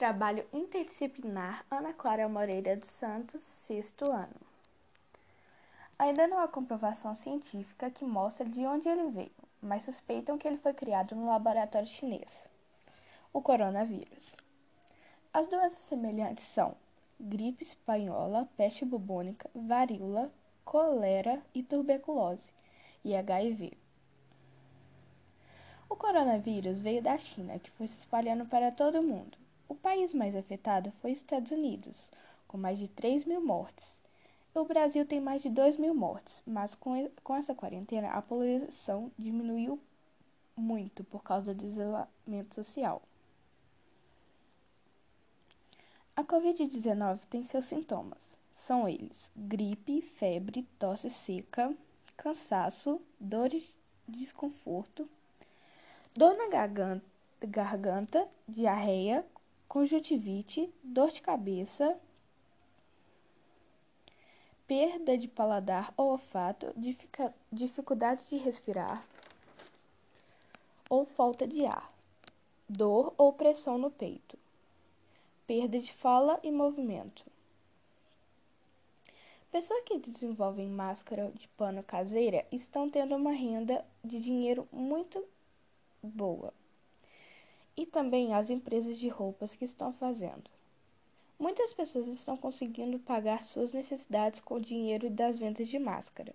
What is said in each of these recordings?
Trabalho interdisciplinar Ana Clara Moreira dos Santos, sexto ano. Ainda não há comprovação científica que mostre de onde ele veio, mas suspeitam que ele foi criado no laboratório chinês. O coronavírus. As doenças semelhantes são gripe espanhola, peste bubônica, varíola, colera e tuberculose, e HIV. O coronavírus veio da China, que foi se espalhando para todo o mundo. O país mais afetado foi os Estados Unidos, com mais de 3 mil mortes. O Brasil tem mais de 2 mil mortes, mas com, com essa quarentena a poluição diminuiu muito por causa do isolamento social. A Covid-19 tem seus sintomas. São eles: gripe, febre, tosse seca, cansaço, dores, desconforto, dor na garganta, garganta diarreia, conjuntivite, dor de cabeça, perda de paladar ou olfato, dificuldade de respirar ou falta de ar, dor ou pressão no peito, perda de fala e movimento. Pessoas que desenvolvem máscara de pano caseira estão tendo uma renda de dinheiro muito boa e também as empresas de roupas que estão fazendo. Muitas pessoas estão conseguindo pagar suas necessidades com o dinheiro das vendas de máscara.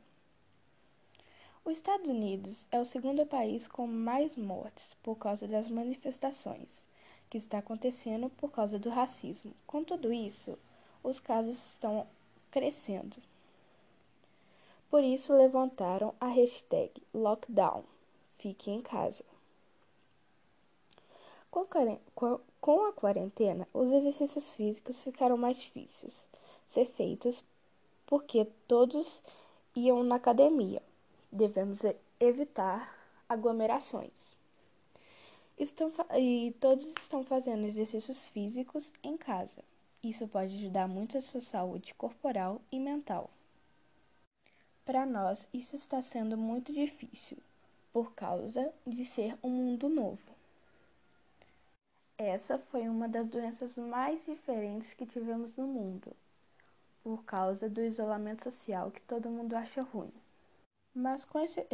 Os Estados Unidos é o segundo país com mais mortes por causa das manifestações que está acontecendo por causa do racismo. Com tudo isso, os casos estão crescendo. Por isso levantaram a hashtag lockdown. Fique em casa. Com a quarentena, os exercícios físicos ficaram mais difíceis ser feitos porque todos iam na academia. Devemos evitar aglomerações. Estão, e todos estão fazendo exercícios físicos em casa. Isso pode ajudar muito a sua saúde corporal e mental. Para nós, isso está sendo muito difícil por causa de ser um mundo novo. Essa foi uma das doenças mais diferentes que tivemos no mundo, por causa do isolamento social que todo mundo acha ruim. Mas com esse,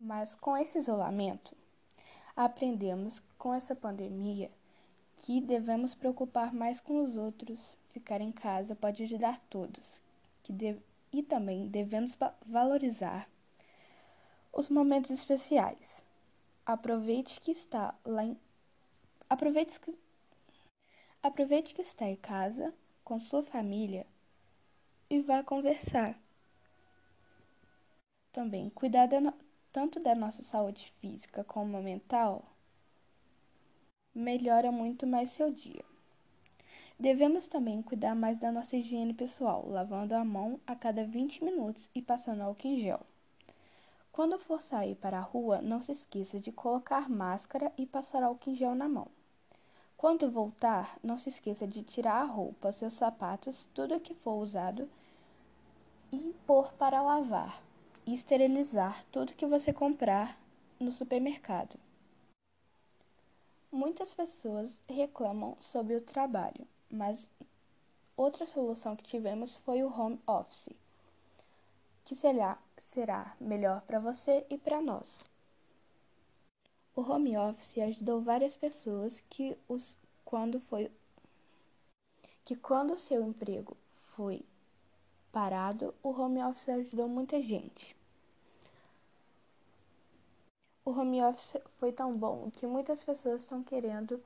mas com esse isolamento, aprendemos com essa pandemia que devemos preocupar mais com os outros. Ficar em casa pode ajudar todos. Que de, e também devemos valorizar os momentos especiais. Aproveite que está lá em Aproveite que, aproveite que está em casa com sua família e vá conversar. Também cuidar da, tanto da nossa saúde física como mental melhora muito mais seu dia. Devemos também cuidar mais da nossa higiene pessoal, lavando a mão a cada 20 minutos e passando álcool em gel. Quando for sair para a rua, não se esqueça de colocar máscara e passar álcool em gel na mão. Quando voltar, não se esqueça de tirar a roupa, seus sapatos, tudo que for usado e pôr para lavar e esterilizar tudo que você comprar no supermercado. Muitas pessoas reclamam sobre o trabalho, mas outra solução que tivemos foi o home office, que será, será melhor para você e para nós. O home office ajudou várias pessoas que os quando foi que quando seu emprego foi parado, o home office ajudou muita gente. O home office foi tão bom que muitas pessoas estão querendo